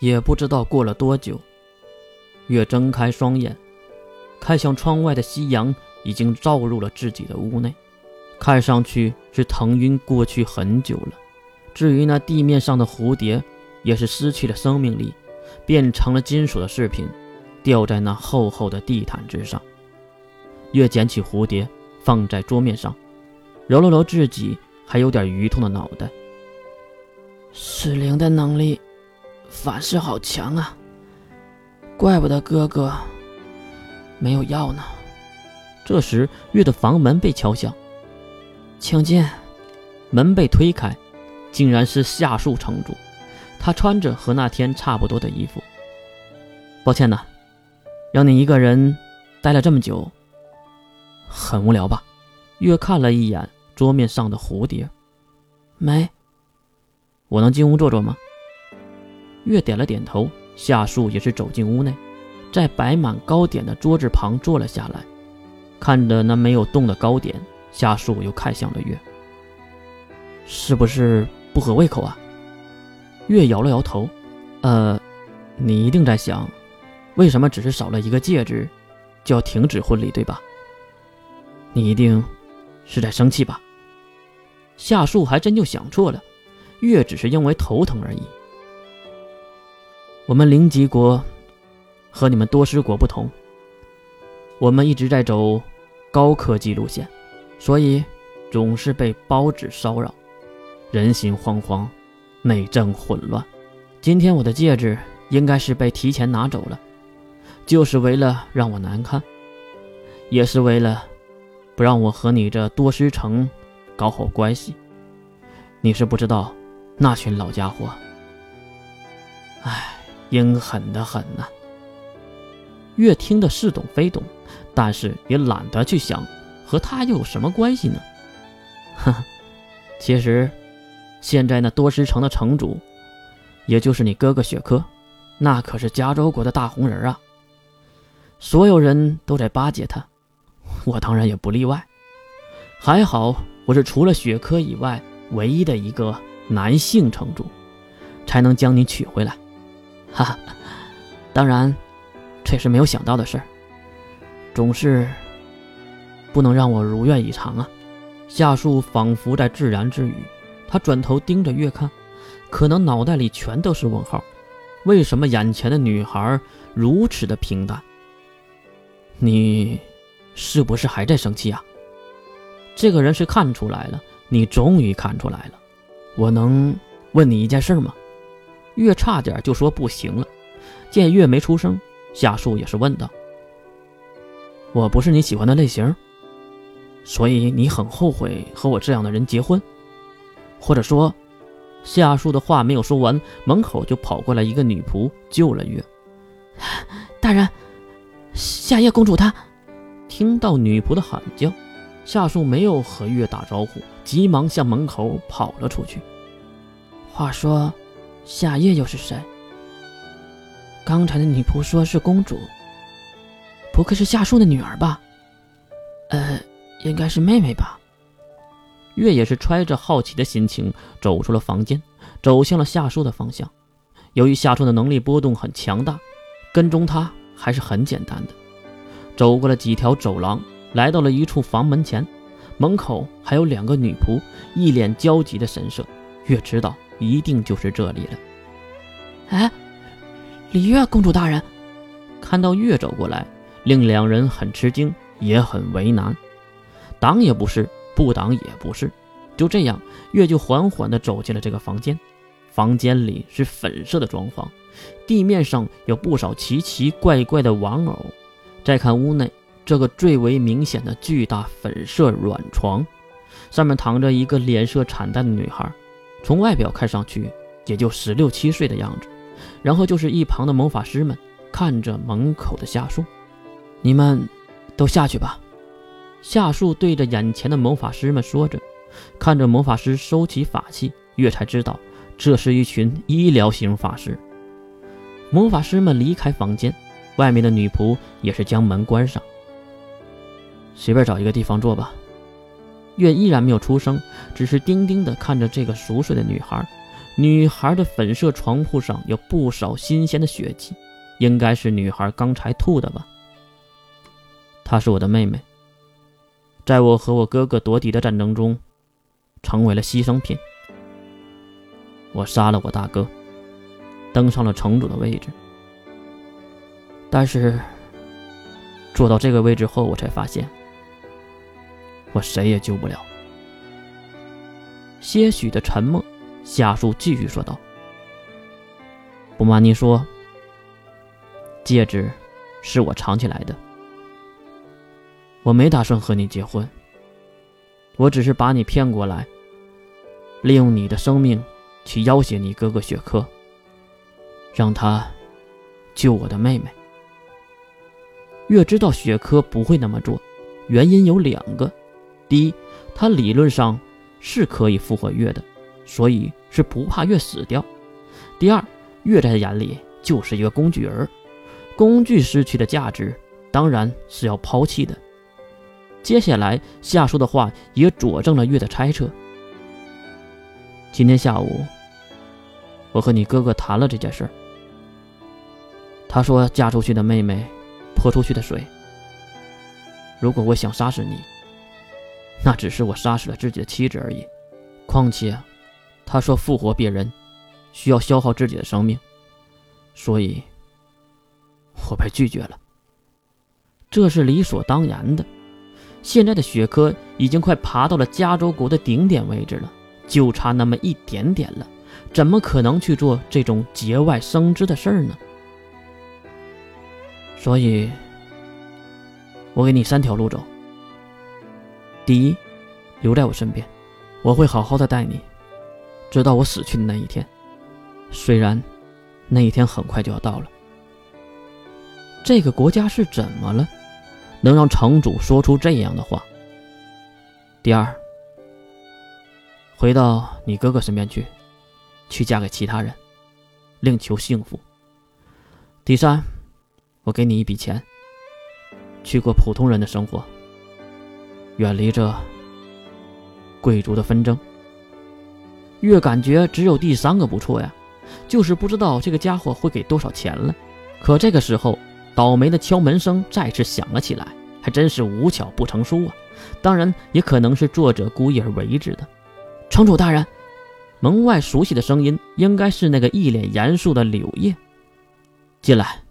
也不知道过了多久，月睁开双眼，看向窗外的夕阳已经照入了自己的屋内，看上去是腾晕过去很久了。至于那地面上的蝴蝶，也是失去了生命力，变成了金属的饰品，吊在那厚厚的地毯之上。月捡起蝴蝶，放在桌面上，揉了揉自己还有点鱼痛的脑袋。失灵的能力。反噬好强啊！怪不得哥哥没有药呢。这时，月的房门被敲响，请进。门被推开，竟然是夏树城主。他穿着和那天差不多的衣服。抱歉呐，让你一个人待了这么久，很无聊吧？月看了一眼桌面上的蝴蝶，没。我能进屋坐坐吗？月点了点头，夏树也是走进屋内，在摆满糕点的桌子旁坐了下来，看着那没有动的糕点，夏树又看向了月：“是不是不合胃口啊？”月摇了摇头：“呃，你一定在想，为什么只是少了一个戒指，就要停止婚礼，对吧？你一定是在生气吧？”夏树还真就想错了，月只是因为头疼而已。我们灵吉国和你们多师国不同，我们一直在走高科技路线，所以总是被包纸骚扰，人心惶惶，内政混乱。今天我的戒指应该是被提前拿走了，就是为了让我难堪，也是为了不让我和你这多师城搞好关系。你是不知道，那群老家伙，唉。阴狠的很呐。越听得似懂非懂，但是也懒得去想，和他又有什么关系呢？呵呵，其实，现在那多石城的城主，也就是你哥哥雪珂，那可是加州国的大红人啊。所有人都在巴结他，我当然也不例外。还好我是除了雪珂以外唯一的一个男性城主，才能将你娶回来。哈哈，当然，这是没有想到的事儿。总是不能让我如愿以偿啊！夏树仿佛在自言自语，他转头盯着月看，可能脑袋里全都是问号。为什么眼前的女孩如此的平淡？你是不是还在生气啊？这个人是看出来了，你终于看出来了。我能问你一件事吗？月差点就说不行了，见月没出声，夏树也是问道：“我不是你喜欢的类型，所以你很后悔和我这样的人结婚？或者说……”夏树的话没有说完，门口就跑过来一个女仆救了月。大人，夏夜公主她……听到女仆的喊叫，夏树没有和月打招呼，急忙向门口跑了出去。话说。夏夜又是谁？刚才的女仆说是公主，不会是夏树的女儿吧？呃，应该是妹妹吧。月也是揣着好奇的心情走出了房间，走向了夏树的方向。由于夏树的能力波动很强大，跟踪他还是很简单的。走过了几条走廊，来到了一处房门前，门口还有两个女仆，一脸焦急的神色。月知道。一定就是这里了。哎，李月公主大人，看到月走过来，令两人很吃惊，也很为难，挡也不是，不挡也不是。就这样，月就缓缓地走进了这个房间。房间里是粉色的装潢，地面上有不少奇奇怪怪的玩偶。再看屋内这个最为明显的巨大粉色软床，上面躺着一个脸色惨淡的女孩。从外表看上去也就十六七岁的样子，然后就是一旁的魔法师们看着门口的夏树，你们都下去吧。夏树对着眼前的魔法师们说着，看着魔法师收起法器，月才知道这是一群医疗型法师。魔法师们离开房间，外面的女仆也是将门关上，随便找一个地方坐吧。月依然没有出声，只是定定地看着这个熟睡的女孩。女孩的粉色床铺上有不少新鲜的血迹，应该是女孩刚才吐的吧。她是我的妹妹，在我和我哥哥夺嫡的战争中，成为了牺牲品。我杀了我大哥，登上了城主的位置。但是，坐到这个位置后，我才发现，我谁也救不了。些许的沉默。夏树继续说道：“不瞒您说，戒指是我藏起来的。我没打算和你结婚，我只是把你骗过来，利用你的生命去要挟你哥哥雪珂，让他救我的妹妹。月知道雪珂不会那么做，原因有两个：第一，他理论上是可以复活月的。”所以是不怕月死掉。第二，月在他眼里就是一个工具人，工具失去的价值当然是要抛弃的。接下来夏叔的话也佐证了月的猜测。今天下午，我和你哥哥谈了这件事儿。他说嫁出去的妹妹泼出去的水。如果我想杀死你，那只是我杀死了自己的妻子而已。况且。他说：“复活别人，需要消耗自己的生命，所以，我被拒绝了。这是理所当然的。现在的雪珂已经快爬到了加州国的顶点位置了，就差那么一点点了，怎么可能去做这种节外生枝的事儿呢？所以，我给你三条路走。第一，留在我身边，我会好好的待你。”直到我死去的那一天，虽然那一天很快就要到了。这个国家是怎么了，能让城主说出这样的话？第二，回到你哥哥身边去，去嫁给其他人，另求幸福。第三，我给你一笔钱，去过普通人的生活，远离这贵族的纷争。越感觉只有第三个不错呀，就是不知道这个家伙会给多少钱了。可这个时候，倒霉的敲门声再次响了起来，还真是无巧不成书啊！当然，也可能是作者故意而为之的。城主大人，门外熟悉的声音，应该是那个一脸严肃的柳叶。进来。